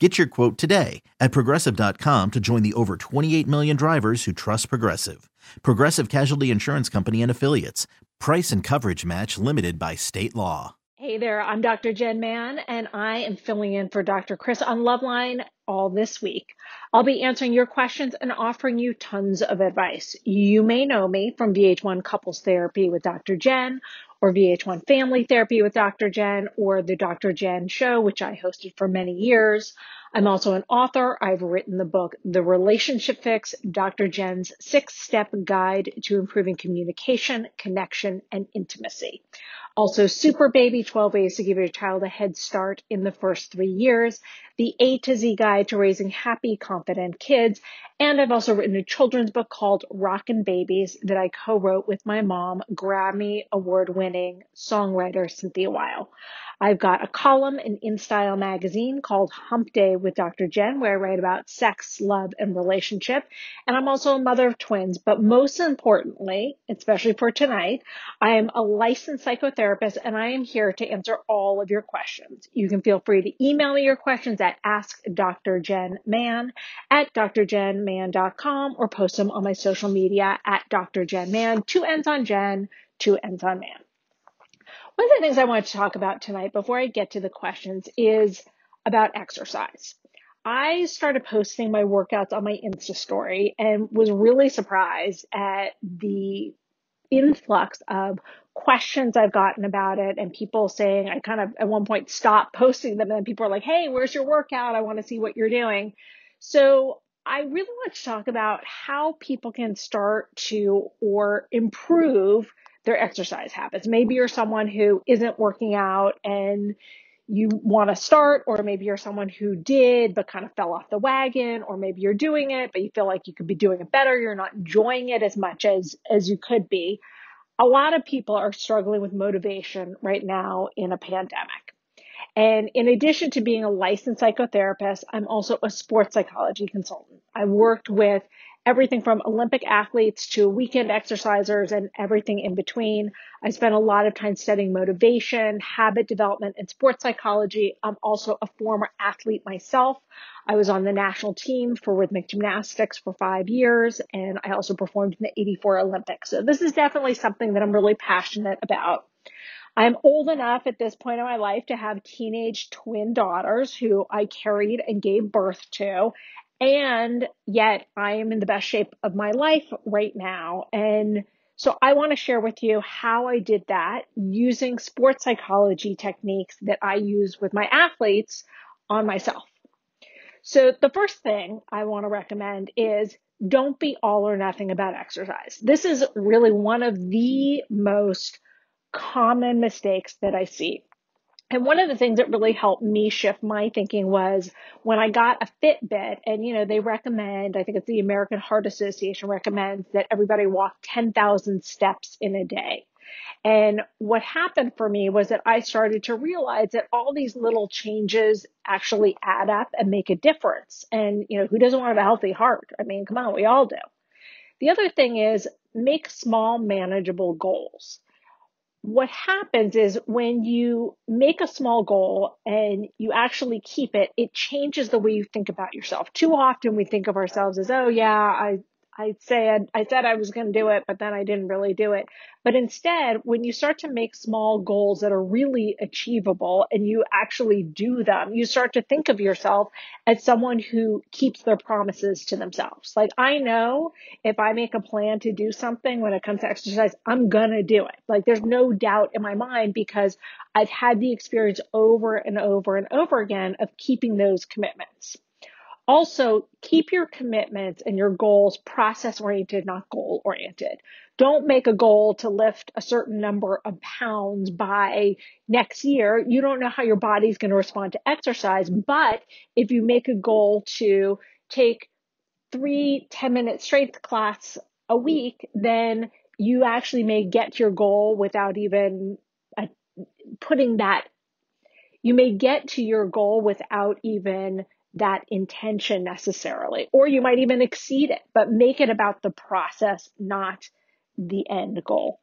Get your quote today at progressive.com to join the over 28 million drivers who trust Progressive. Progressive Casualty Insurance Company and Affiliates. Price and coverage match limited by state law. Hey there, I'm Dr. Jenn Mann, and I am filling in for Dr. Chris on Loveline all this week. I'll be answering your questions and offering you tons of advice. You may know me from VH1 Couples Therapy with Dr. Jenn or VH1 Family Therapy with Dr. Jenn or the Dr. Jenn Show, which I hosted for many years. I'm also an author. I've written the book, The Relationship Fix, Dr. Jenn's six step guide to improving communication, connection, and intimacy. Also, Super Baby 12 ways to give your child a head start in the first three years, the A to Z guide to raising happy, confident kids. And I've also written a children's book called Rockin' Babies that I co-wrote with my mom, Grammy award winning songwriter Cynthia Weil. I've got a column in InStyle magazine called Hump Day with Dr. Jenn, where I write about sex, love, and relationship. And I'm also a mother of twins. But most importantly, especially for tonight, I am a licensed psychotherapist and I am here to answer all of your questions. You can feel free to email me your questions at askdrjenman at drjenman.com or post them on my social media at drjenman, two ends on Jen, two ends on man. One of the things I want to talk about tonight before I get to the questions is about exercise. I started posting my workouts on my Insta story and was really surprised at the influx of questions I've gotten about it and people saying I kind of at one point stopped posting them and people are like, Hey, where's your workout? I want to see what you're doing. So I really want to talk about how people can start to or improve their exercise habits. Maybe you're someone who isn't working out and you want to start, or maybe you're someone who did but kind of fell off the wagon, or maybe you're doing it but you feel like you could be doing it better. You're not enjoying it as much as as you could be. A lot of people are struggling with motivation right now in a pandemic. And in addition to being a licensed psychotherapist, I'm also a sports psychology consultant. I worked with everything from Olympic athletes to weekend exercisers and everything in between. I spent a lot of time studying motivation, habit development, and sports psychology. I'm also a former athlete myself. I was on the national team for rhythmic gymnastics for five years, and I also performed in the 84 Olympics. So this is definitely something that I'm really passionate about. I'm old enough at this point in my life to have teenage twin daughters who I carried and gave birth to. And yet I am in the best shape of my life right now. And so I want to share with you how I did that using sports psychology techniques that I use with my athletes on myself. So the first thing I want to recommend is don't be all or nothing about exercise. This is really one of the most common mistakes that I see. And one of the things that really helped me shift my thinking was when I got a Fitbit and, you know, they recommend, I think it's the American Heart Association recommends that everybody walk 10,000 steps in a day. And what happened for me was that I started to realize that all these little changes actually add up and make a difference. And, you know, who doesn't want a healthy heart? I mean, come on, we all do. The other thing is make small, manageable goals what happens is when you make a small goal and you actually keep it, it changes the way you think about yourself. Too often we think of ourselves as, oh yeah, I, I said I said I was going to do it, but then I didn't really do it. But instead, when you start to make small goals that are really achievable and you actually do them, you start to think of yourself as someone who keeps their promises to themselves. Like I know if I make a plan to do something when it comes to exercise, I'm going to do it. Like there's no doubt in my mind because I've had the experience over and over and over again of keeping those commitments. Also, keep your commitments and your goals process oriented, not goal oriented. Don't make a goal to lift a certain number of pounds by next year. You don't know how your body's going to respond to exercise. But if you make a goal to take three 10 minute strength class a week, then you actually may get your goal without even uh, putting that. You may get to your goal without even that intention necessarily, or you might even exceed it, but make it about the process, not the end goal.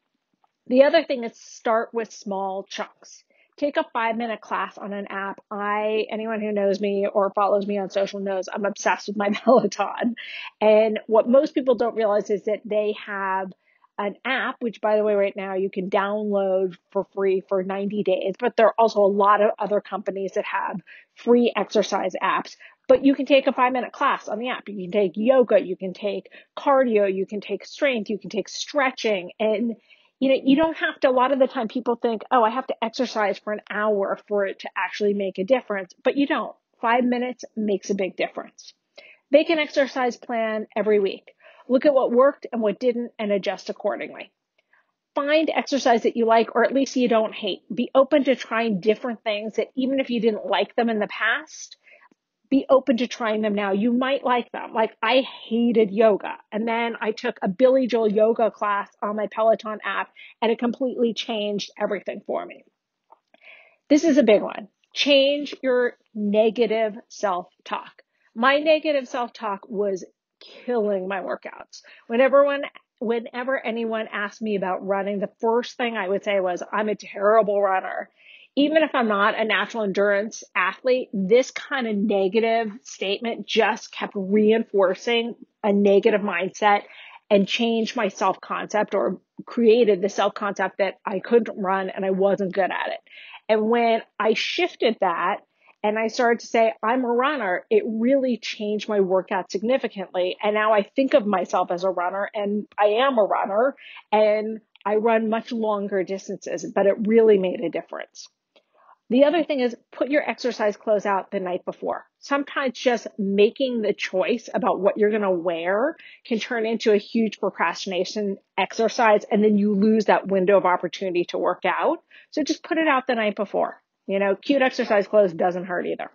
The other thing is start with small chunks. Take a five minute class on an app. I, anyone who knows me or follows me on social knows I'm obsessed with my Peloton. And what most people don't realize is that they have an app, which by the way, right now you can download for free for 90 days, but there are also a lot of other companies that have free exercise apps. But you can take a five minute class on the app. You can take yoga, you can take cardio, you can take strength, you can take stretching. And, you know, you don't have to, a lot of the time people think, oh, I have to exercise for an hour for it to actually make a difference, but you don't. Five minutes makes a big difference. Make an exercise plan every week. Look at what worked and what didn't and adjust accordingly. Find exercise that you like or at least you don't hate. Be open to trying different things that even if you didn't like them in the past, be open to trying them now. You might like them. Like I hated yoga and then I took a Billy Joel yoga class on my Peloton app and it completely changed everything for me. This is a big one. Change your negative self-talk. My negative self-talk was killing my workouts. Whenever one whenever anyone asked me about running, the first thing I would say was, I'm a terrible runner. Even if I'm not a natural endurance athlete, this kind of negative statement just kept reinforcing a negative mindset and changed my self concept or created the self concept that I couldn't run and I wasn't good at it. And when I shifted that and I started to say, I'm a runner, it really changed my workout significantly. And now I think of myself as a runner and I am a runner and I run much longer distances, but it really made a difference. The other thing is put your exercise clothes out the night before. Sometimes just making the choice about what you're going to wear can turn into a huge procrastination exercise and then you lose that window of opportunity to work out. So just put it out the night before. You know, cute exercise clothes doesn't hurt either.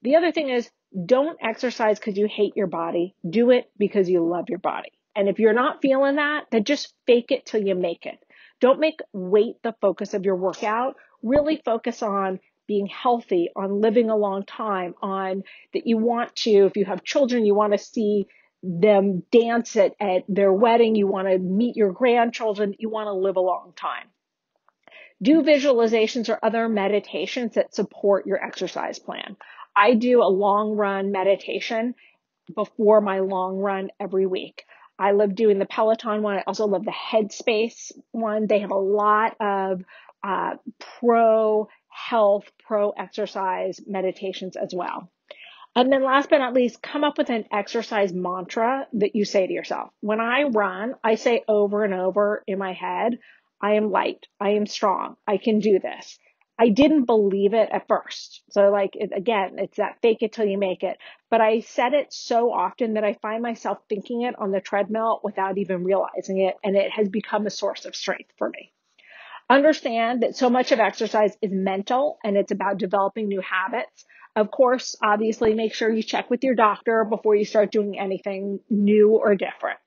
The other thing is don't exercise because you hate your body. Do it because you love your body. And if you're not feeling that, then just fake it till you make it. Don't make weight the focus of your workout. Really focus on being healthy, on living a long time, on that you want to, if you have children, you want to see them dance at, at their wedding, you want to meet your grandchildren, you want to live a long time. Do visualizations or other meditations that support your exercise plan. I do a long run meditation before my long run every week. I love doing the Peloton one. I also love the Headspace one. They have a lot of uh, pro health, pro exercise meditations as well. And then last but not least, come up with an exercise mantra that you say to yourself. When I run, I say over and over in my head, I am light. I am strong. I can do this. I didn't believe it at first. So like, it, again, it's that fake it till you make it. But I said it so often that I find myself thinking it on the treadmill without even realizing it. And it has become a source of strength for me. Understand that so much of exercise is mental and it's about developing new habits. Of course, obviously make sure you check with your doctor before you start doing anything new or different.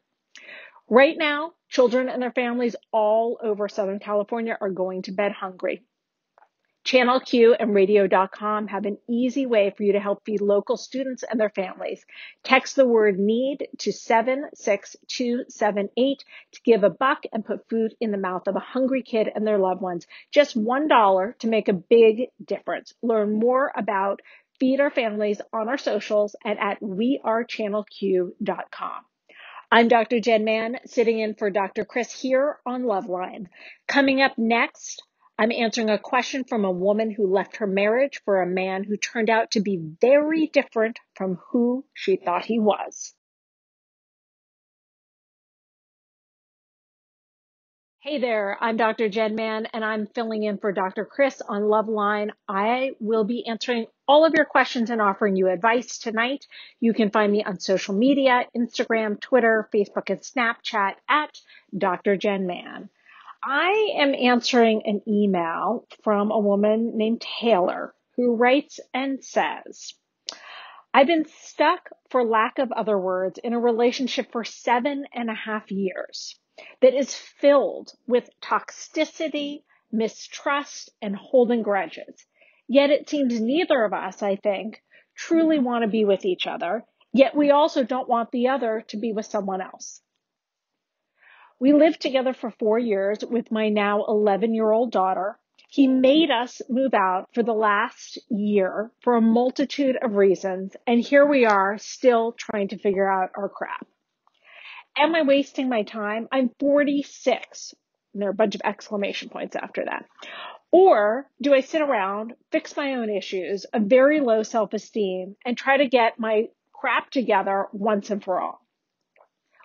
Right now, children and their families all over Southern California are going to bed hungry. Channel Q and radio.com have an easy way for you to help feed local students and their families. Text the word need to 76278 to give a buck and put food in the mouth of a hungry kid and their loved ones. Just $1 to make a big difference. Learn more about Feed Our Families on our socials and at wearechannelq.com. I'm Dr. Jenn Mann, sitting in for Dr. Chris here on Loveline. Coming up next, I'm answering a question from a woman who left her marriage for a man who turned out to be very different from who she thought he was. Hey there, I'm Dr. Jenn Mann, and I'm filling in for Dr. Chris on Loveline. I will be answering all of your questions and offering you advice tonight. You can find me on social media Instagram, Twitter, Facebook, and Snapchat at Dr. Jenn Mann. I am answering an email from a woman named Taylor who writes and says, I've been stuck, for lack of other words, in a relationship for seven and a half years that is filled with toxicity, mistrust, and holding grudges. Yet it seems neither of us, I think, truly mm-hmm. want to be with each other, yet we also don't want the other to be with someone else. We lived together for four years with my now 11 year old daughter. He made us move out for the last year for a multitude of reasons, and here we are still trying to figure out our crap. Am I wasting my time? I'm 46. And there are a bunch of exclamation points after that. Or do I sit around, fix my own issues, a very low self esteem, and try to get my crap together once and for all?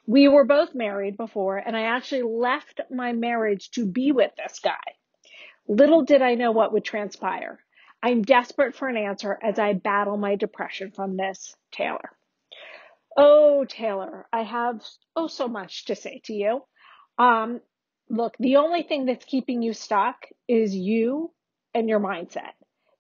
We were both married before, and I actually left my marriage to be with this guy. Little did I know what would transpire. I'm desperate for an answer as I battle my depression from this, Taylor. Oh, Taylor, I have oh so much to say to you. Um, look, the only thing that's keeping you stuck is you and your mindset.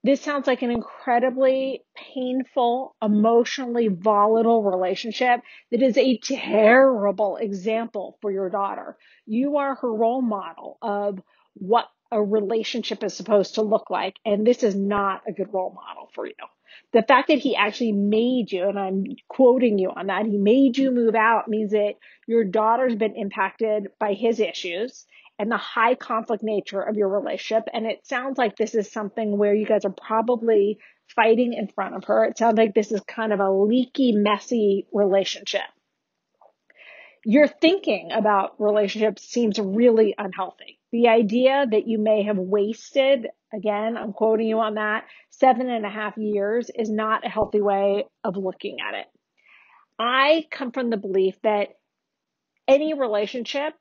This sounds like an incredibly painful, emotionally volatile relationship that is a terrible example for your daughter. You are her role model of what a relationship is supposed to look like, and this is not a good role model for you the fact that he actually made you, and I'm quoting you on that, he made you move out means that your daughter's been impacted by his issues and the high conflict nature of your relationship. And it sounds like this is something where you guys are probably fighting in front of her. It sounds like this is kind of a leaky, messy relationship. Your thinking about relationships seems really unhealthy. The idea that you may have wasted, again, I'm quoting you on that, seven and a half years is not a healthy way of looking at it. I come from the belief that any relationship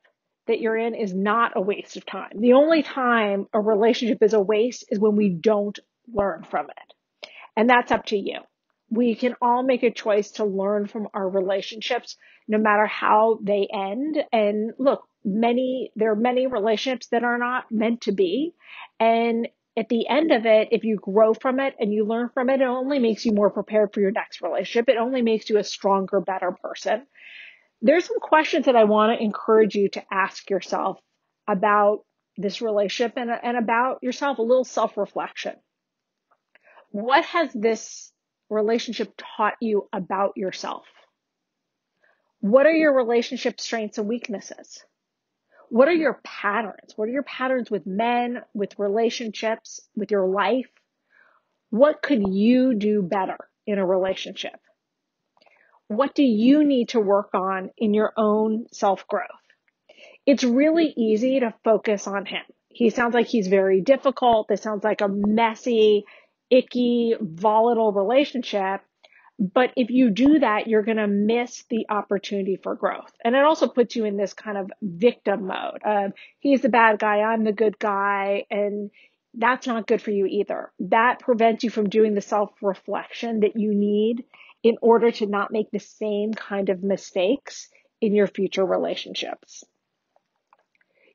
that you're in is not a waste of time. The only time a relationship is a waste is when we don't learn from it. And that's up to you. We can all make a choice to learn from our relationships no matter how they end. And look, many, there are many relationships that are not meant to be. And at the end of it, if you grow from it and you learn from it, it only makes you more prepared for your next relationship. It only makes you a stronger, better person. There's some questions that I want to encourage you to ask yourself about this relationship and, and about yourself, a little self reflection. What has this relationship taught you about yourself? What are your relationship strengths and weaknesses? What are your patterns? What are your patterns with men, with relationships, with your life? What could you do better in a relationship? What do you need to work on in your own self growth? It's really easy to focus on him. He sounds like he's very difficult. This sounds like a messy, icky, volatile relationship. But if you do that, you're going to miss the opportunity for growth. And it also puts you in this kind of victim mode of he's the bad guy, I'm the good guy. And that's not good for you either. That prevents you from doing the self reflection that you need in order to not make the same kind of mistakes in your future relationships.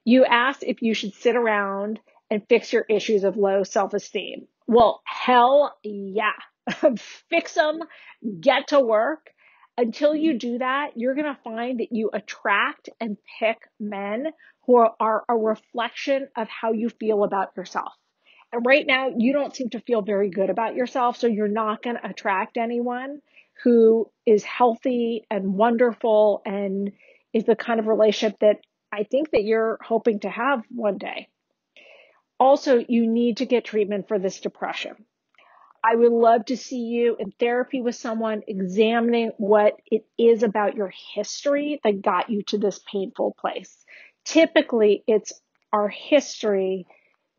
You asked if you should sit around and fix your issues of low self esteem. Well, hell yeah. fix them, get to work. Until you mm-hmm. do that, you're going to find that you attract and pick men who are, are a reflection of how you feel about yourself. And right now, you don't seem to feel very good about yourself, so you're not going to attract anyone who is healthy and wonderful and is the kind of relationship that I think that you're hoping to have one day. Also, you need to get treatment for this depression. I would love to see you in therapy with someone examining what it is about your history that got you to this painful place. Typically, it's our history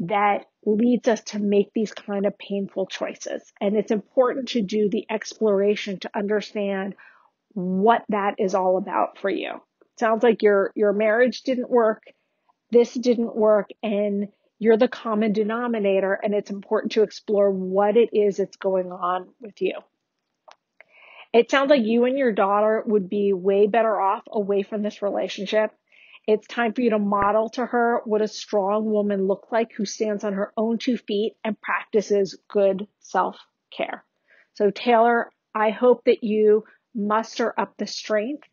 that leads us to make these kind of painful choices. And it's important to do the exploration to understand what that is all about for you. Sounds like your your marriage didn't work, this didn't work and you're the common denominator and it's important to explore what it is that's going on with you. It sounds like you and your daughter would be way better off away from this relationship. It's time for you to model to her what a strong woman looks like who stands on her own two feet and practices good self care. So Taylor, I hope that you muster up the strength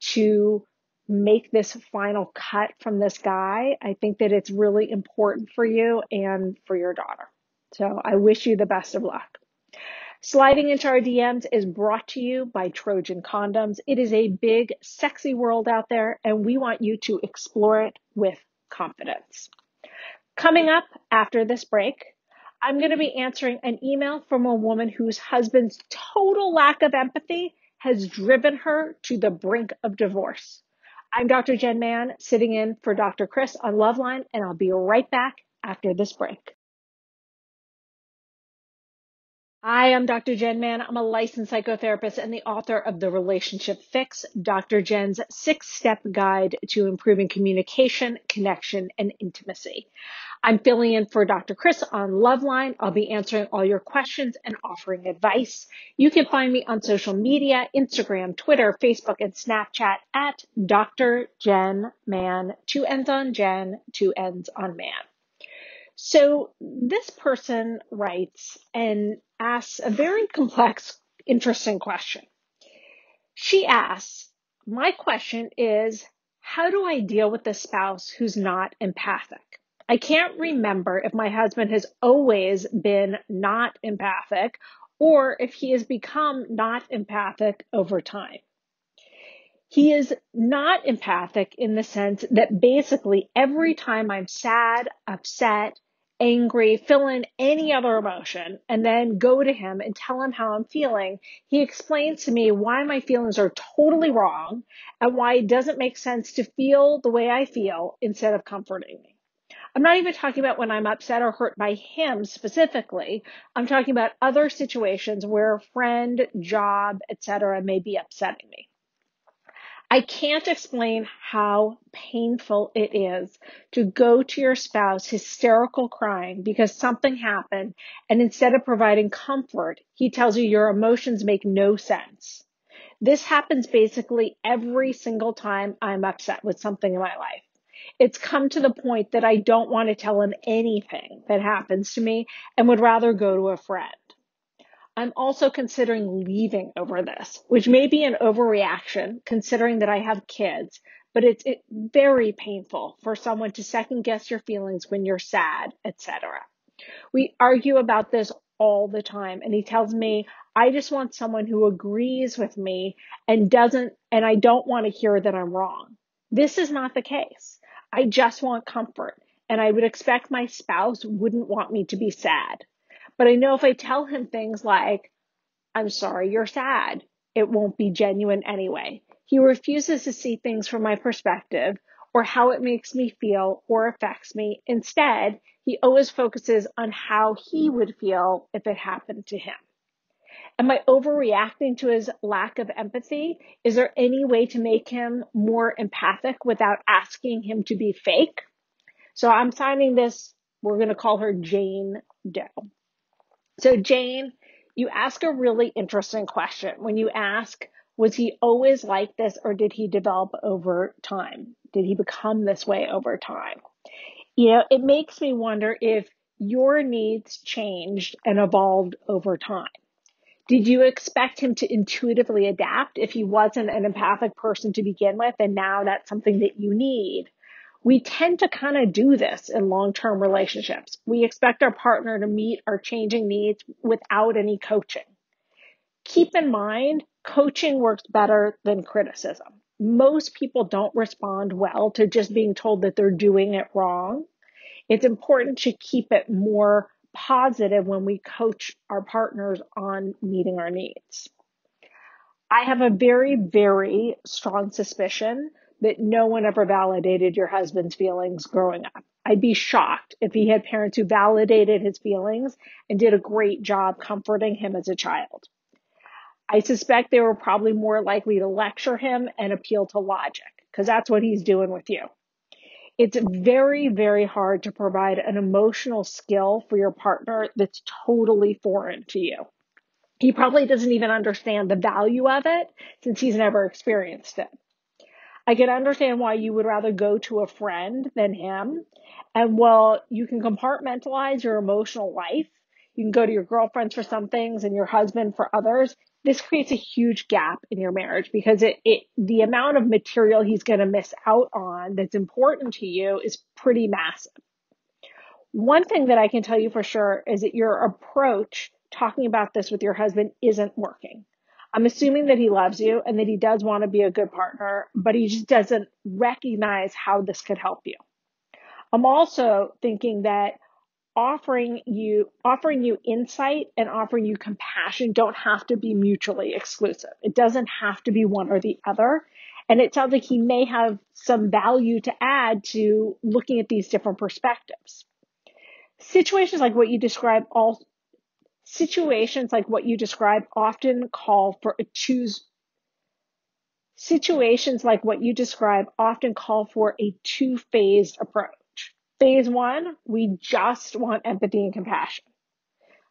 to make this final cut from this guy. I think that it's really important for you and for your daughter. So I wish you the best of luck. Sliding into our DMs is brought to you by Trojan Condoms. It is a big, sexy world out there, and we want you to explore it with confidence. Coming up after this break, I'm going to be answering an email from a woman whose husband's total lack of empathy has driven her to the brink of divorce. I'm Dr. Jenn Mann, sitting in for Dr. Chris on Loveline, and I'll be right back after this break. Hi, I'm Dr. Jenn Mann. I'm a licensed psychotherapist and the author of The Relationship Fix, Dr. Jenn's six step guide to improving communication, connection, and intimacy. I'm filling in for Dr. Chris on Loveline. I'll be answering all your questions and offering advice. You can find me on social media, Instagram, Twitter, Facebook, and Snapchat at Dr. Jenn Mann. Two ends on Jen, two ends on man. So this person writes and asks a very complex, interesting question. She asks, my question is, how do I deal with a spouse who's not empathic? I can't remember if my husband has always been not empathic or if he has become not empathic over time. He is not empathic in the sense that basically every time I'm sad, upset, angry, fill in any other emotion, and then go to him and tell him how I'm feeling, he explains to me why my feelings are totally wrong and why it doesn't make sense to feel the way I feel instead of comforting me. I'm not even talking about when I'm upset or hurt by him specifically. I'm talking about other situations where a friend, job, etc. may be upsetting me. I can't explain how painful it is to go to your spouse hysterical crying because something happened and instead of providing comfort, he tells you your emotions make no sense. This happens basically every single time I'm upset with something in my life. It's come to the point that I don't want to tell him anything that happens to me and would rather go to a friend. I'm also considering leaving over this, which may be an overreaction considering that I have kids, but it's it, very painful for someone to second guess your feelings when you're sad, etc. We argue about this all the time and he tells me I just want someone who agrees with me and doesn't and I don't want to hear that I'm wrong. This is not the case. I just want comfort and I would expect my spouse wouldn't want me to be sad. But I know if I tell him things like, I'm sorry you're sad, it won't be genuine anyway. He refuses to see things from my perspective or how it makes me feel or affects me. Instead, he always focuses on how he would feel if it happened to him. Am I overreacting to his lack of empathy? Is there any way to make him more empathic without asking him to be fake? So I'm signing this, we're going to call her Jane Doe. So, Jane, you ask a really interesting question when you ask, was he always like this or did he develop over time? Did he become this way over time? You know, it makes me wonder if your needs changed and evolved over time. Did you expect him to intuitively adapt if he wasn't an empathic person to begin with and now that's something that you need? we tend to kind of do this in long term relationships. We expect our partner to meet our changing needs without any coaching. Keep in mind, coaching works better than criticism. Most people don't respond well to just being told that they're doing it wrong. It's important to keep it more positive when we coach our partners on meeting our needs. I have a very, very strong suspicion that no one ever validated your husband's feelings growing up. I'd be shocked if he had parents who validated his feelings and did a great job comforting him as a child. I suspect they were probably more likely to lecture him and appeal to logic because that's what he's doing with you. It's very, very hard to provide an emotional skill for your partner that's totally foreign to you. He probably doesn't even understand the value of it since he's never experienced it. I can understand why you would rather go to a friend than him. And while you can compartmentalize your emotional life, you can go to your girlfriends for some things and your husband for others. This creates a huge gap in your marriage because it, it the amount of material he's going to miss out on that's important to you is pretty massive. One thing that I can tell you for sure is that your approach talking about this with your husband isn't working. I'm assuming that he loves you and that he does want to be a good partner, but he just doesn't recognize how this could help you. I'm also thinking that offering you offering you insight and offering you compassion don't have to be mutually exclusive. It doesn't have to be one or the other. And it sounds like he may have some value to add to looking at these different perspectives. Situations like what you describe all situations like what you describe often call for a choose situations like what you describe often call for a two-phased approach. Phase 1, we just want empathy and compassion.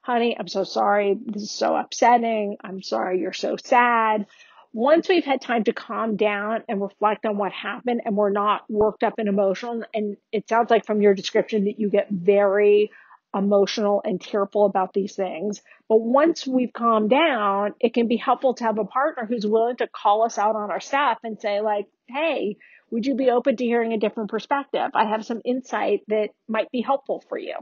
Honey, I'm so sorry. This is so upsetting. I'm sorry you're so sad. Once we've had time to calm down and reflect on what happened and we're not worked up and emotional, and it sounds like from your description that you get very emotional and tearful about these things. But once we've calmed down, it can be helpful to have a partner who's willing to call us out on our stuff and say, like, hey, would you be open to hearing a different perspective? I have some insight that might be helpful for you.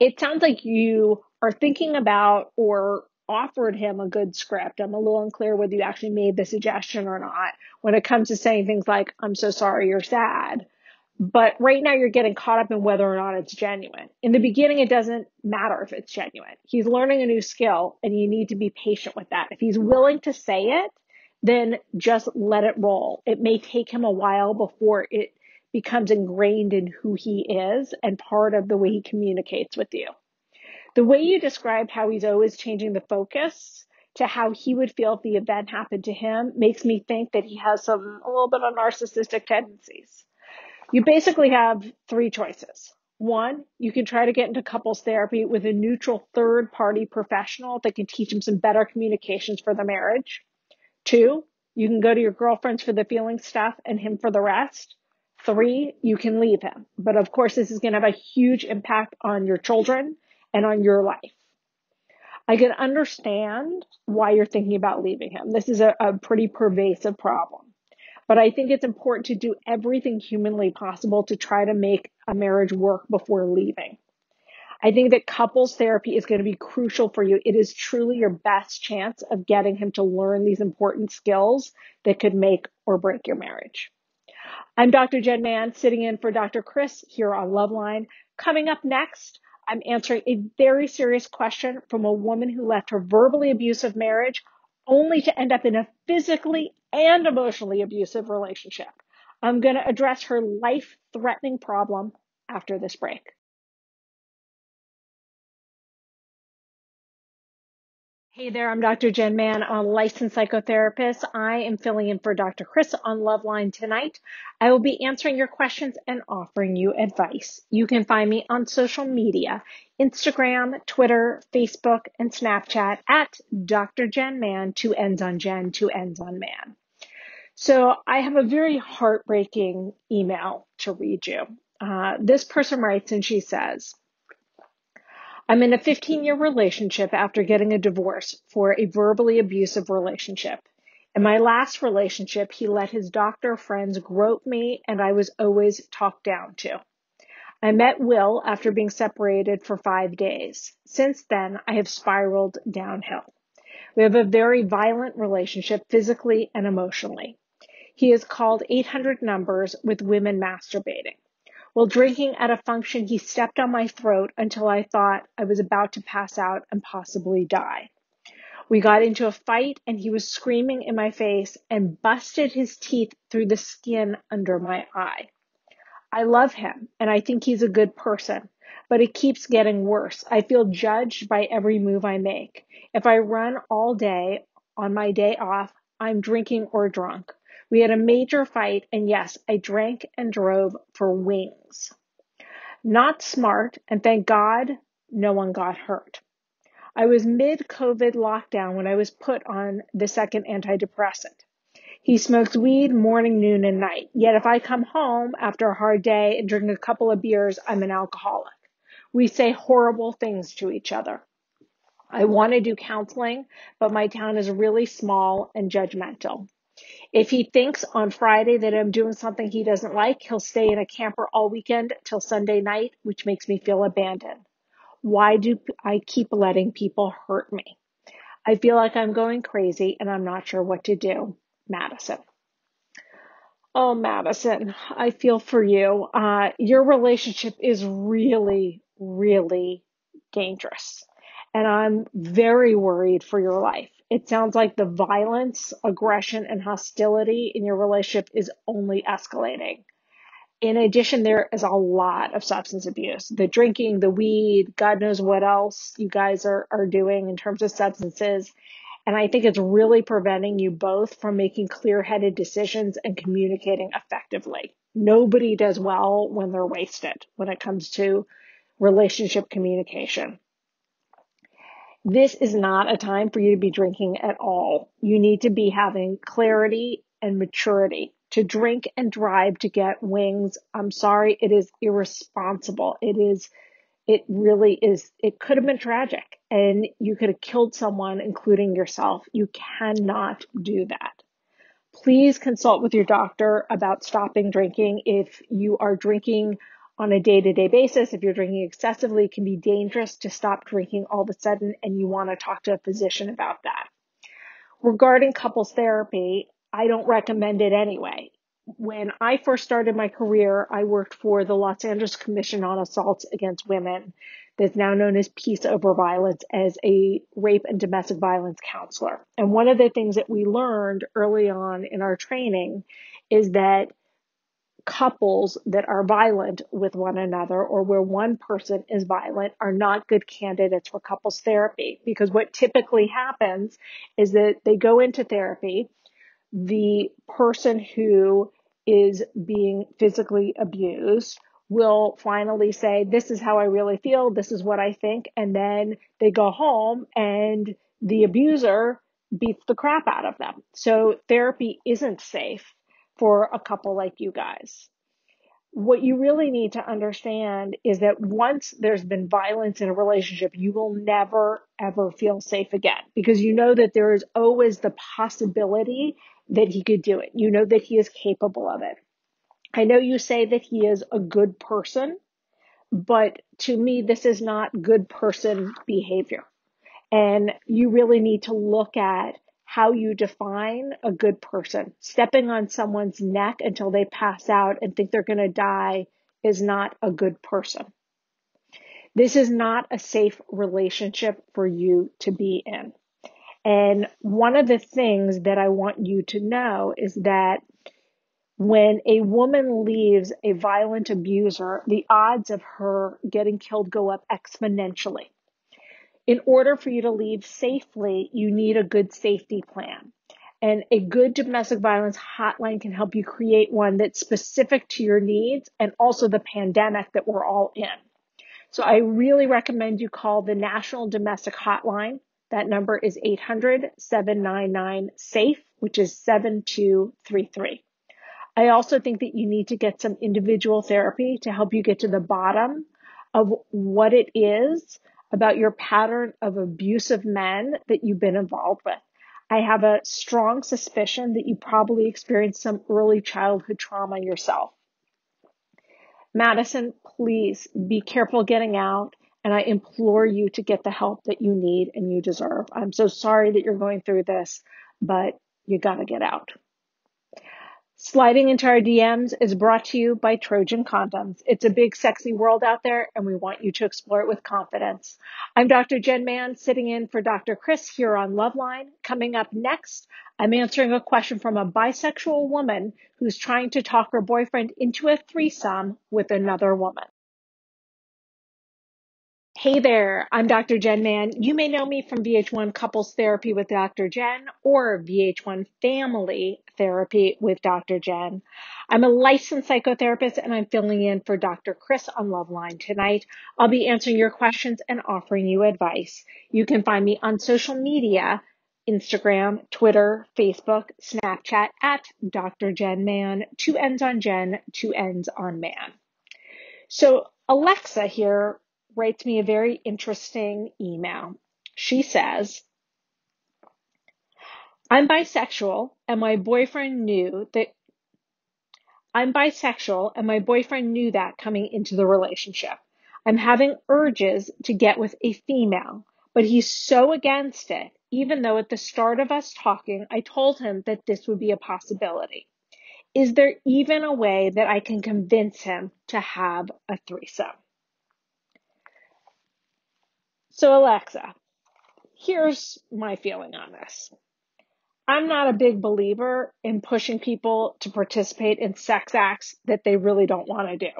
It sounds like you are thinking about or offered him a good script. I'm a little unclear whether you actually made the suggestion or not when it comes to saying things like, I'm so sorry you're sad. But right now you're getting caught up in whether or not it's genuine. In the beginning, it doesn't matter if it's genuine. He's learning a new skill and you need to be patient with that. If he's willing to say it, then just let it roll. It may take him a while before it becomes ingrained in who he is and part of the way he communicates with you. The way you described how he's always changing the focus to how he would feel if the event happened to him makes me think that he has some a little bit of narcissistic tendencies. You basically have three choices. One, you can try to get into couples therapy with a neutral third party professional that can teach him some better communications for the marriage. Two, you can go to your girlfriends for the feeling stuff and him for the rest. Three, you can leave him. But of course, this is going to have a huge impact on your children and on your life. I can understand why you're thinking about leaving him. This is a, a pretty pervasive problem. But I think it's important to do everything humanly possible to try to make a marriage work before leaving. I think that couples therapy is going to be crucial for you. It is truly your best chance of getting him to learn these important skills that could make or break your marriage. I'm Dr. Jenn Mann sitting in for Dr. Chris here on Loveline. Coming up next, I'm answering a very serious question from a woman who left her verbally abusive marriage only to end up in a physically and emotionally abusive relationship. I'm going to address her life threatening problem after this break. Hey there, I'm Dr. Jenn Mann, a licensed psychotherapist. I am filling in for Dr. Chris on Loveline tonight. I will be answering your questions and offering you advice. You can find me on social media Instagram, Twitter, Facebook, and Snapchat at Dr. Jenn Mann, two ends on Jen, two ends on Man. So I have a very heartbreaking email to read you. Uh, this person writes and she says, I'm in a 15 year relationship after getting a divorce for a verbally abusive relationship. In my last relationship, he let his doctor friends grope me and I was always talked down to. I met Will after being separated for five days. Since then, I have spiraled downhill. We have a very violent relationship physically and emotionally. He has called 800 numbers with women masturbating. While drinking at a function, he stepped on my throat until I thought I was about to pass out and possibly die. We got into a fight and he was screaming in my face and busted his teeth through the skin under my eye. I love him and I think he's a good person, but it keeps getting worse. I feel judged by every move I make. If I run all day on my day off, I'm drinking or drunk. We had a major fight and yes, I drank and drove for wings. Not smart and thank God no one got hurt. I was mid COVID lockdown when I was put on the second antidepressant. He smokes weed morning, noon, and night. Yet if I come home after a hard day and drink a couple of beers, I'm an alcoholic. We say horrible things to each other. I want to do counseling, but my town is really small and judgmental. If he thinks on Friday that I'm doing something he doesn't like, he'll stay in a camper all weekend till Sunday night, which makes me feel abandoned. Why do I keep letting people hurt me? I feel like I'm going crazy and I'm not sure what to do. Madison. Oh, Madison, I feel for you. Uh, your relationship is really, really dangerous. And I'm very worried for your life. It sounds like the violence, aggression, and hostility in your relationship is only escalating. In addition, there is a lot of substance abuse. The drinking, the weed, God knows what else you guys are, are doing in terms of substances. And I think it's really preventing you both from making clear headed decisions and communicating effectively. Nobody does well when they're wasted when it comes to relationship communication. This is not a time for you to be drinking at all. You need to be having clarity and maturity. To drink and drive to get wings, I'm sorry, it is irresponsible. It is it really is, it could have been tragic and you could have killed someone, including yourself. You cannot do that. Please consult with your doctor about stopping drinking. If you are drinking on a day to day basis, if you're drinking excessively, it can be dangerous to stop drinking all of a sudden and you want to talk to a physician about that. Regarding couples therapy, I don't recommend it anyway when I first started my career, I worked for the Los Angeles Commission on Assaults Against Women, that's now known as Peace Over Violence, as a rape and domestic violence counselor. And one of the things that we learned early on in our training is that couples that are violent with one another or where one person is violent are not good candidates for couples therapy because what typically happens is that they go into therapy the person who is being physically abused will finally say, This is how I really feel. This is what I think. And then they go home and the abuser beats the crap out of them. So therapy isn't safe for a couple like you guys what you really need to understand is that once there's been violence in a relationship, you will never ever feel safe again because you know that there is always the possibility that he could do it. You know that he is capable of it. I know you say that he is a good person, but to me, this is not good person behavior. And you really need to look at how you define a good person. Stepping on someone's neck until they pass out and think they're going to die is not a good person. This is not a safe relationship for you to be in. And one of the things that I want you to know is that when a woman leaves a violent abuser, the odds of her getting killed go up exponentially in order for you to leave safely, you need a good safety plan. And a good domestic violence hotline can help you create one that's specific to your needs and also the pandemic that we're all in. So I really recommend you call the National Domestic Hotline. That number is 800 799 SAFE, which is 7233. I also think that you need to get some individual therapy to help you get to the bottom of what it is about your pattern of abusive men that you've been involved with. I have a strong suspicion that you probably experienced some early childhood trauma yourself. Madison, please be careful getting out, and I implore you to get the help that you need and you deserve. I'm so sorry that you're going through this, but you got to get out. Sliding into our DMs is brought to you by Trojan Condoms. It's a big, sexy world out there, and we want you to explore it with confidence. I'm Dr. Jenn Mann, sitting in for Dr. Chris here on Loveline. Coming up next, I'm answering a question from a bisexual woman who's trying to talk her boyfriend into a threesome with another woman. Hey there, I'm Dr. Jenn Mann. You may know me from VH1 Couples Therapy with Dr. Jenn or VH1 Family Therapy with Dr. Jenn. I'm a licensed psychotherapist and I'm filling in for Dr. Chris on Loveline tonight. I'll be answering your questions and offering you advice. You can find me on social media Instagram, Twitter, Facebook, Snapchat at Dr. Jenn Mann. Two ends on Jen, two ends on man. So Alexa here writes me a very interesting email. She says, I'm bisexual and my boyfriend knew that I'm bisexual and my boyfriend knew that coming into the relationship. I'm having urges to get with a female, but he's so against it, even though at the start of us talking, I told him that this would be a possibility. Is there even a way that I can convince him to have a threesome? So, Alexa, here's my feeling on this. I'm not a big believer in pushing people to participate in sex acts that they really don't want to do.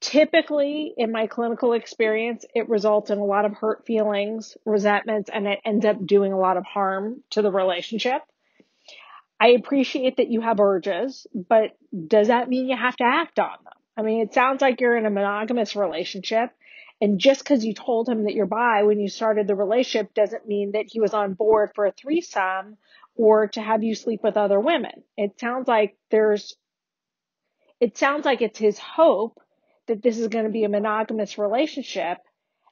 Typically, in my clinical experience, it results in a lot of hurt feelings, resentments, and it ends up doing a lot of harm to the relationship. I appreciate that you have urges, but does that mean you have to act on them? I mean, it sounds like you're in a monogamous relationship and just because you told him that you're bi when you started the relationship doesn't mean that he was on board for a threesome or to have you sleep with other women. It sounds like there's, it sounds like it's his hope that this is going to be a monogamous relationship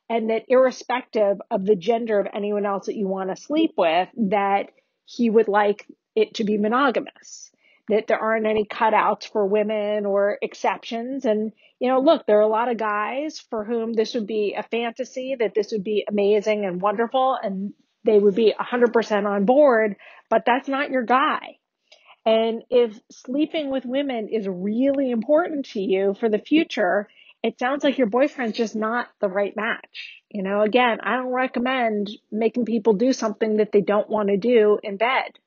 and that irrespective of the gender of anyone else that you want to sleep with, that he would like it to be monogamous that there aren't any cutouts for women or exceptions. And, you know, look, there are a lot of guys for whom this would be a fantasy, that this would be amazing and wonderful, and they would be 100% on board, but that's not your guy. And if sleeping with women is really important to you for the future, it sounds like your boyfriend's just not the right match. You know, again, I don't recommend making people do something that they don't want to do in bed.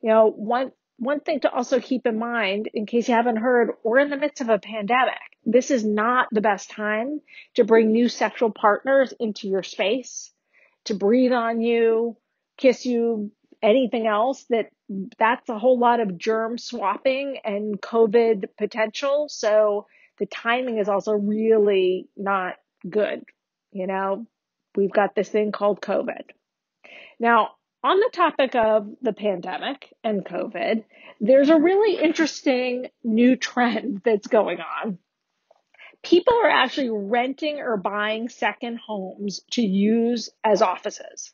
You know, one one thing to also keep in mind, in case you haven't heard, we're in the midst of a pandemic. This is not the best time to bring new sexual partners into your space, to breathe on you, kiss you, anything else that that's a whole lot of germ swapping and COVID potential. So the timing is also really not good. You know, we've got this thing called COVID. Now, on the topic of the pandemic and COVID, there's a really interesting new trend that's going on. People are actually renting or buying second homes to use as offices.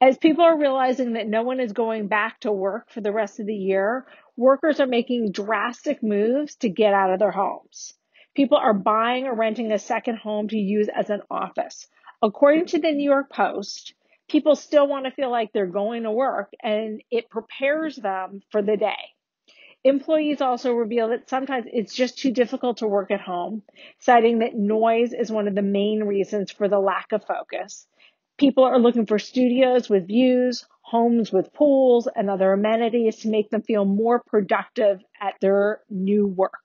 As people are realizing that no one is going back to work for the rest of the year, workers are making drastic moves to get out of their homes. People are buying or renting a second home to use as an office. According to the New York Post, people still want to feel like they're going to work and it prepares them for the day. Employees also reveal that sometimes it's just too difficult to work at home, citing that noise is one of the main reasons for the lack of focus. People are looking for studios with views, homes with pools, and other amenities to make them feel more productive at their new work.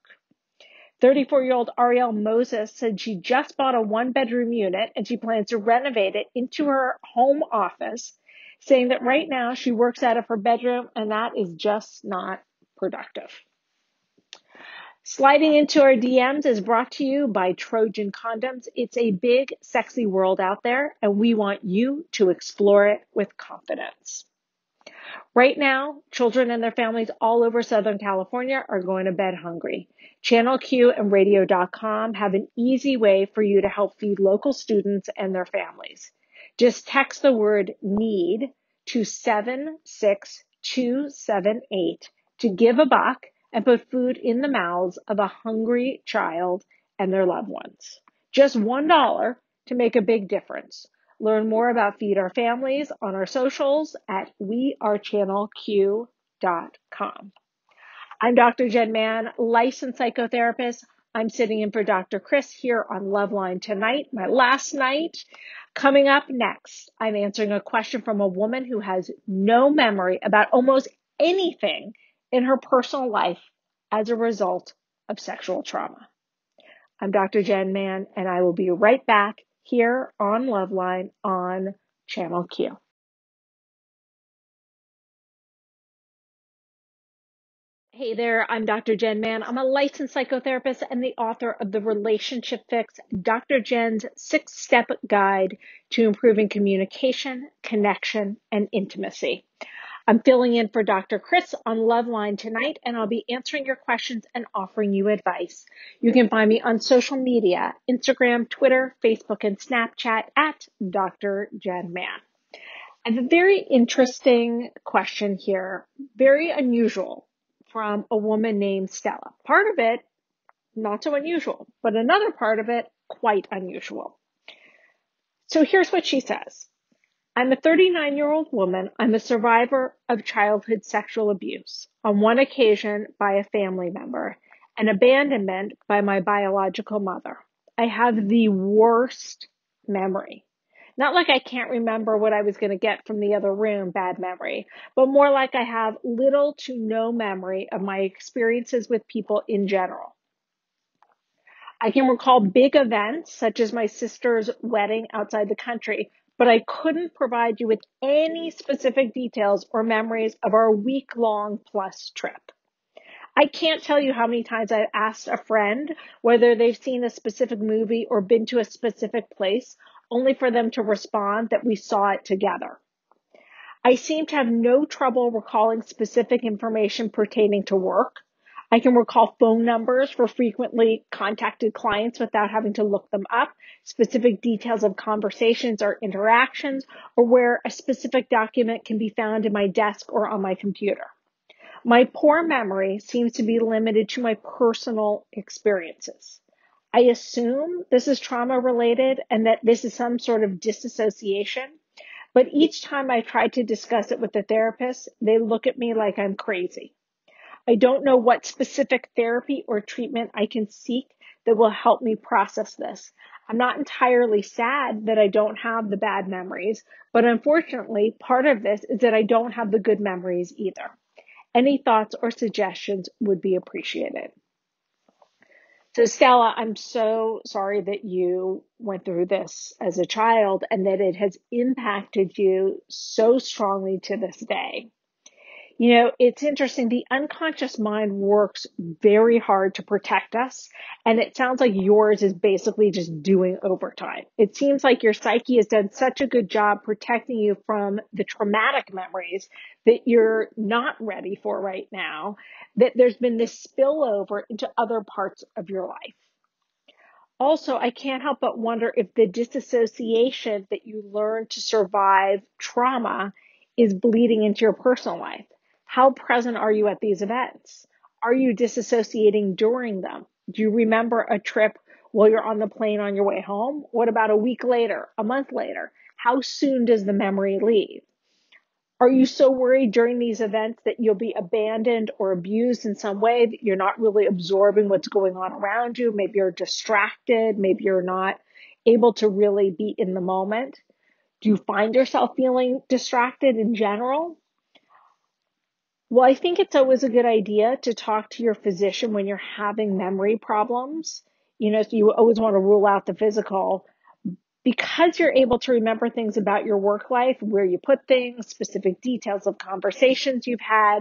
34 year old Ariel Moses said she just bought a one bedroom unit and she plans to renovate it into her home office, saying that right now she works out of her bedroom and that is just not productive. Sliding into our DMs is brought to you by Trojan Condoms. It's a big, sexy world out there, and we want you to explore it with confidence. Right now, children and their families all over Southern California are going to bed hungry. Channel Q and radio.com have an easy way for you to help feed local students and their families. Just text the word need to 76278 to give a buck and put food in the mouths of a hungry child and their loved ones. Just $1 to make a big difference. Learn more about Feed Our Families on our socials at wearechannelq.com. I'm Dr. Jenn Mann, licensed psychotherapist. I'm sitting in for Dr. Chris here on Loveline tonight, my last night. Coming up next, I'm answering a question from a woman who has no memory about almost anything in her personal life as a result of sexual trauma. I'm Dr. Jenn Mann, and I will be right back here on Loveline on Channel Q. Hey there, I'm Dr. Jenn Mann. I'm a licensed psychotherapist and the author of The Relationship Fix, Dr. Jenn's six step guide to improving communication, connection, and intimacy. I'm filling in for Dr. Chris on Loveline tonight, and I'll be answering your questions and offering you advice. You can find me on social media Instagram, Twitter, Facebook, and Snapchat at Dr. Jenn Mann. I have a very interesting question here, very unusual from a woman named Stella. Part of it, not so unusual, but another part of it, quite unusual. So here's what she says. I'm a 39 year old woman. I'm a survivor of childhood sexual abuse, on one occasion by a family member, and abandonment by my biological mother. I have the worst memory. Not like I can't remember what I was going to get from the other room, bad memory, but more like I have little to no memory of my experiences with people in general. I can recall big events such as my sister's wedding outside the country, but I couldn't provide you with any specific details or memories of our week long plus trip. I can't tell you how many times I've asked a friend whether they've seen a specific movie or been to a specific place, only for them to respond that we saw it together. I seem to have no trouble recalling specific information pertaining to work. I can recall phone numbers for frequently contacted clients without having to look them up, specific details of conversations or interactions, or where a specific document can be found in my desk or on my computer. My poor memory seems to be limited to my personal experiences. I assume this is trauma related and that this is some sort of disassociation. But each time I try to discuss it with the therapist, they look at me like I'm crazy. I don't know what specific therapy or treatment I can seek that will help me process this. I'm not entirely sad that I don't have the bad memories, but unfortunately, part of this is that I don't have the good memories either. Any thoughts or suggestions would be appreciated. So, Stella, I'm so sorry that you went through this as a child and that it has impacted you so strongly to this day. You know, it's interesting. The unconscious mind works very hard to protect us. And it sounds like yours is basically just doing overtime. It seems like your psyche has done such a good job protecting you from the traumatic memories that you're not ready for right now, that there's been this spillover into other parts of your life. Also, I can't help but wonder if the disassociation that you learn to survive trauma is bleeding into your personal life. How present are you at these events? Are you disassociating during them? Do you remember a trip while you're on the plane on your way home? What about a week later, a month later? How soon does the memory leave? Are you so worried during these events that you'll be abandoned or abused in some way that you're not really absorbing what's going on around you? Maybe you're distracted. Maybe you're not able to really be in the moment. Do you find yourself feeling distracted in general? Well, I think it's always a good idea to talk to your physician when you're having memory problems. You know, so you always want to rule out the physical because you're able to remember things about your work life, where you put things, specific details of conversations you've had.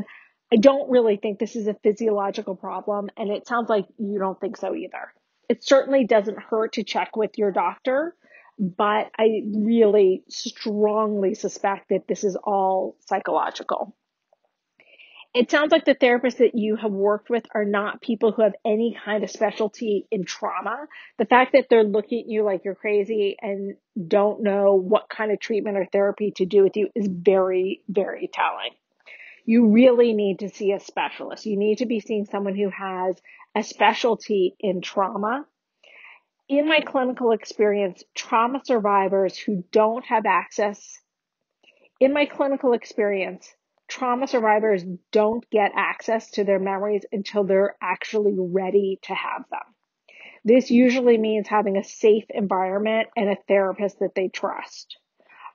I don't really think this is a physiological problem, and it sounds like you don't think so either. It certainly doesn't hurt to check with your doctor, but I really strongly suspect that this is all psychological it sounds like the therapists that you have worked with are not people who have any kind of specialty in trauma. The fact that they're looking at you like you're crazy and don't know what kind of treatment or therapy to do with you is very, very telling. You really need to see a specialist. You need to be seeing someone who has a specialty in trauma. In my clinical experience, trauma survivors who don't have access, in my clinical experience, trauma survivors don't get access to their memories until they're actually ready to have them. This usually means having a safe environment and a therapist that they trust.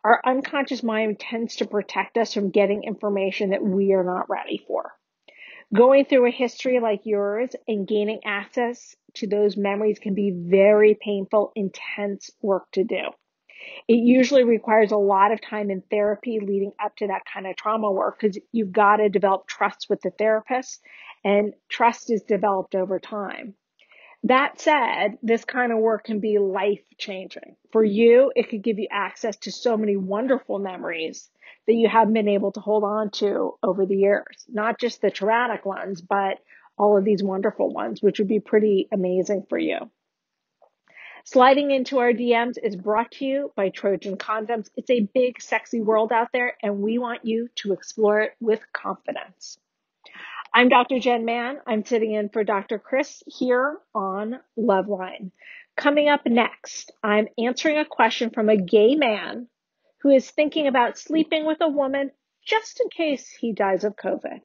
Our unconscious mind tends to protect us from getting information that we are not ready for. Going through a history like yours and gaining access to those memories can be very painful, intense work to do. It usually requires a lot of time in therapy leading up to that kind of trauma work because you've got to develop trust with the therapist and trust is developed over time. That said, this kind of work can be life changing. For you, it could give you access to so many wonderful memories that you haven't been able to hold on to over the years. Not just the traumatic ones, but all of these wonderful ones, which would be pretty amazing for you. Sliding into our DMs is brought to you by Trojan Condoms. It's a big, sexy world out there, and we want you to explore it with confidence. I'm Dr. Jenn Mann. I'm sitting in for Dr. Chris here on Loveline. Coming up next, I'm answering a question from a gay man who is thinking about sleeping with a woman just in case he dies of COVID.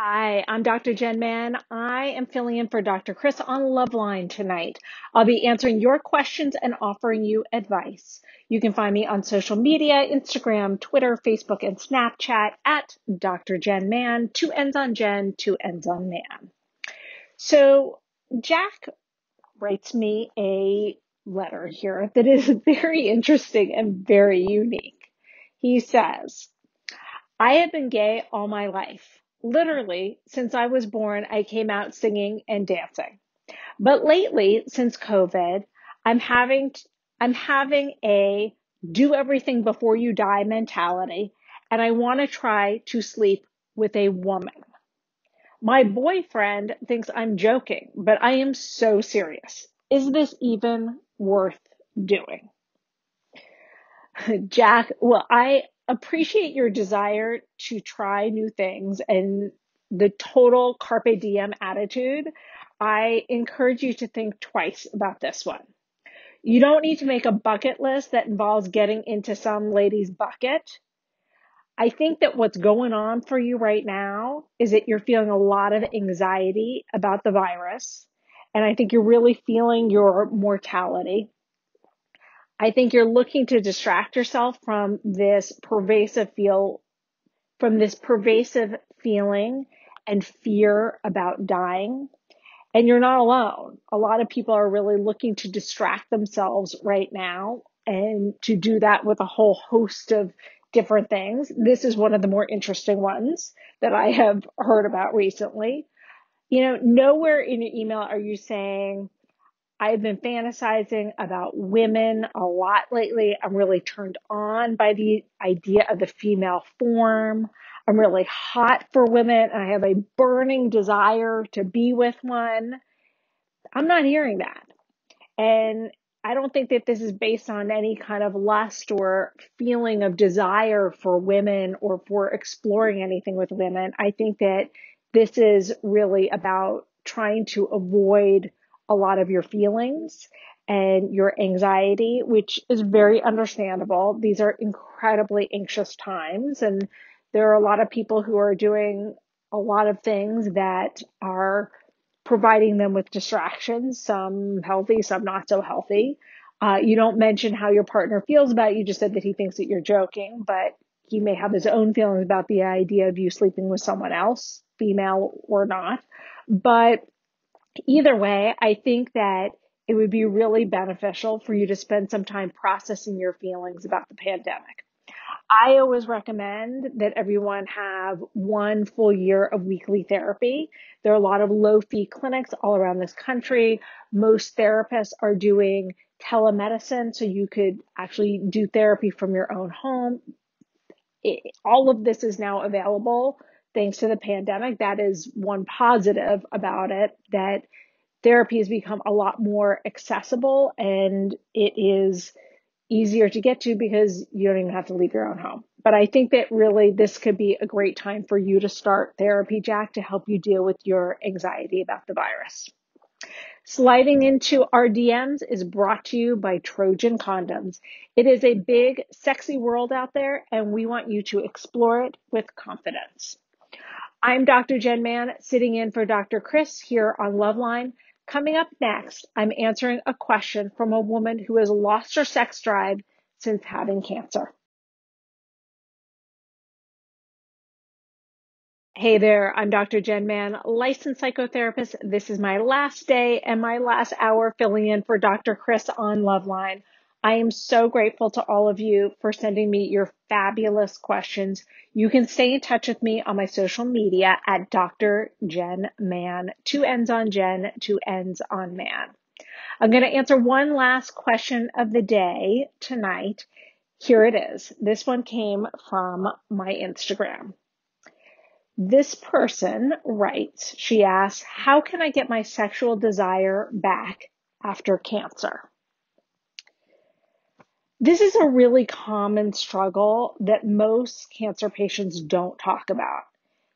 Hi, I'm Dr. Jenn Mann. I am filling in for Dr. Chris on Loveline tonight. I'll be answering your questions and offering you advice. You can find me on social media, Instagram, Twitter, Facebook, and Snapchat at Dr. Jenn Mann, two ends on Jenn, two ends on Mann. So Jack writes me a letter here that is very interesting and very unique. He says, I have been gay all my life literally, since I was born, I came out singing and dancing. But lately, since COVID, I'm having, I'm having a do everything before you die mentality, and I want to try to sleep with a woman. My boyfriend thinks I'm joking, but I am so serious. Is this even worth doing? Jack, well, I appreciate your desire to try new things and the total carpe diem attitude, I encourage you to think twice about this one. You don't need to make a bucket list that involves getting into some lady's bucket. I think that what's going on for you right now is that you're feeling a lot of anxiety about the virus. And I think you're really feeling your mortality. I think you're looking to distract yourself from this pervasive feel, from this pervasive feeling and fear about dying. And you're not alone. A lot of people are really looking to distract themselves right now and to do that with a whole host of different things. This is one of the more interesting ones that I have heard about recently. You know, nowhere in your email are you saying, I've been fantasizing about women a lot lately. I'm really turned on by the idea of the female form. I'm really hot for women and I have a burning desire to be with one. I'm not hearing that. And I don't think that this is based on any kind of lust or feeling of desire for women or for exploring anything with women. I think that this is really about trying to avoid a lot of your feelings and your anxiety, which is very understandable. These are incredibly anxious times and there are a lot of people who are doing a lot of things that are providing them with distractions, some healthy, some not so healthy. Uh, you don't mention how your partner feels about. You just said that he thinks that you're joking, but he may have his own feelings about the idea of you sleeping with someone else, female or not. But either way, I think that it would be really beneficial for you to spend some time processing your feelings about the pandemic. I always recommend that everyone have one full year of weekly therapy. There are a lot of low fee clinics all around this country. Most therapists are doing telemedicine, so you could actually do therapy from your own home. It, all of this is now available thanks to the pandemic. That is one positive about it that therapy has become a lot more accessible and it is easier to get to because you don't even have to leave your own home. But I think that really this could be a great time for you to start therapy, Jack, to help you deal with your anxiety about the virus. Sliding into our DMs is brought to you by Trojan Condoms. It is a big, sexy world out there, and we want you to explore it with confidence. I'm Dr. Jenn Mann, sitting in for Dr. Chris here on Loveline. Coming up next, I'm answering a question from a woman who has lost her sex drive since having cancer. Hey there, I'm Dr. Jenn Mann, licensed psychotherapist. This is my last day and my last hour filling in for Dr. Chris on Loveline. I am so grateful to all of you for sending me your fabulous questions. You can stay in touch with me on my social media at Dr. Jenn Mann. Two ends on Jenn, two ends on Mann. I'm going to answer one last question of the day tonight. Here it is. This one came from my Instagram. This person writes, she asks, How can I get my sexual desire back after cancer? This is a really common struggle that most cancer patients don't talk about.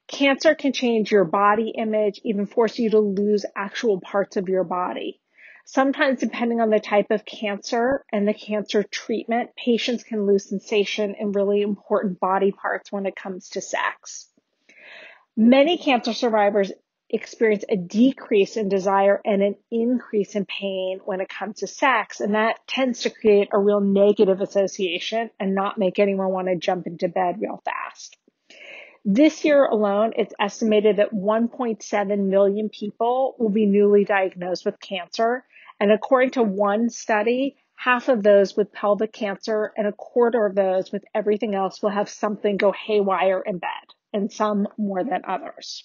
Cancer can change your body image, even force you to lose actual parts of your body. Sometimes, depending on the type of cancer and the cancer treatment, patients can lose sensation in really important body parts when it comes to sex. Many cancer survivors experience a decrease in desire and an increase in pain when it comes to sex. And that tends to create a real negative association and not make anyone want to jump into bed real fast. This year alone, it's estimated that 1.7 million people will be newly diagnosed with cancer. And according to one study, half of those with pelvic cancer and a quarter of those with everything else will have something go haywire in bed and some more than others.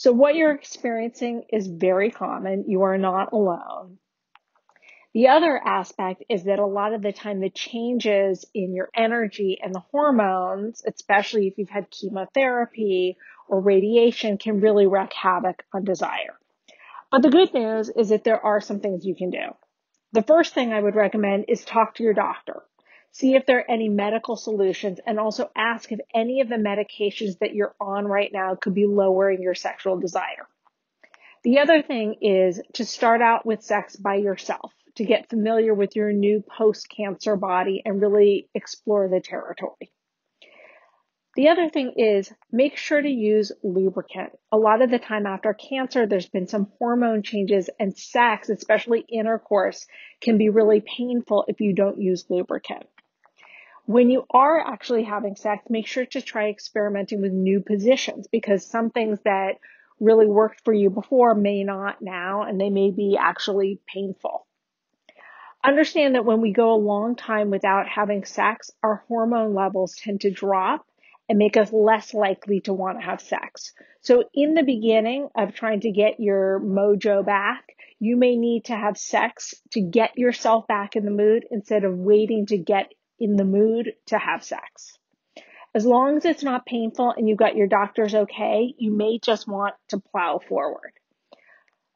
So what you're experiencing is very common. You are not alone. The other aspect is that a lot of the time the changes in your energy and the hormones, especially if you've had chemotherapy or radiation, can really wreak havoc on desire. But the good news is that there are some things you can do. The first thing I would recommend is talk to your doctor. See if there are any medical solutions and also ask if any of the medications that you're on right now could be lowering your sexual desire. The other thing is to start out with sex by yourself, to get familiar with your new post cancer body and really explore the territory. The other thing is make sure to use lubricant. A lot of the time after cancer, there's been some hormone changes and sex, especially intercourse, can be really painful if you don't use lubricant. When you are actually having sex, make sure to try experimenting with new positions because some things that really worked for you before may not now, and they may be actually painful. Understand that when we go a long time without having sex, our hormone levels tend to drop and make us less likely to want to have sex. So in the beginning of trying to get your mojo back, you may need to have sex to get yourself back in the mood instead of waiting to get in the mood to have sex. As long as it's not painful and you've got your doctor's okay, you may just want to plow forward.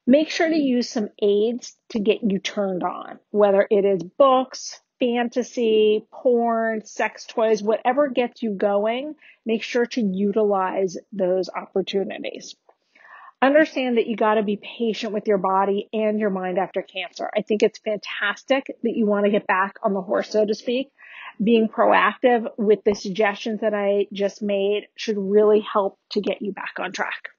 Make sure to use some aids to get you turned on, whether it is books, fantasy, porn, sex toys, whatever gets you going, make sure to utilize those opportunities. Understand that you got to be patient with your body and your mind after cancer. I think it's fantastic that you want to get back on the horse, so to speak, being proactive with the suggestions that I just made should really help to get you back on track.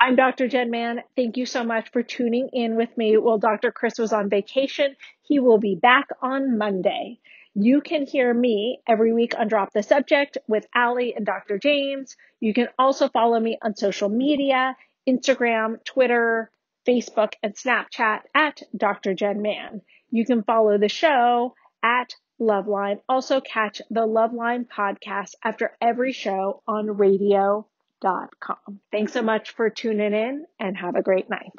I'm Dr. Jenn Mann. Thank you so much for tuning in with me while Dr. Chris was on vacation. He will be back on Monday. You can hear me every week on Drop the Subject with Allie and Dr. James. You can also follow me on social media, Instagram, Twitter, Facebook, and Snapchat at Dr. Jenn Mann. You can follow the show at Loveline. Also catch the Loveline podcast after every show on radio.com. Thanks so much for tuning in and have a great night.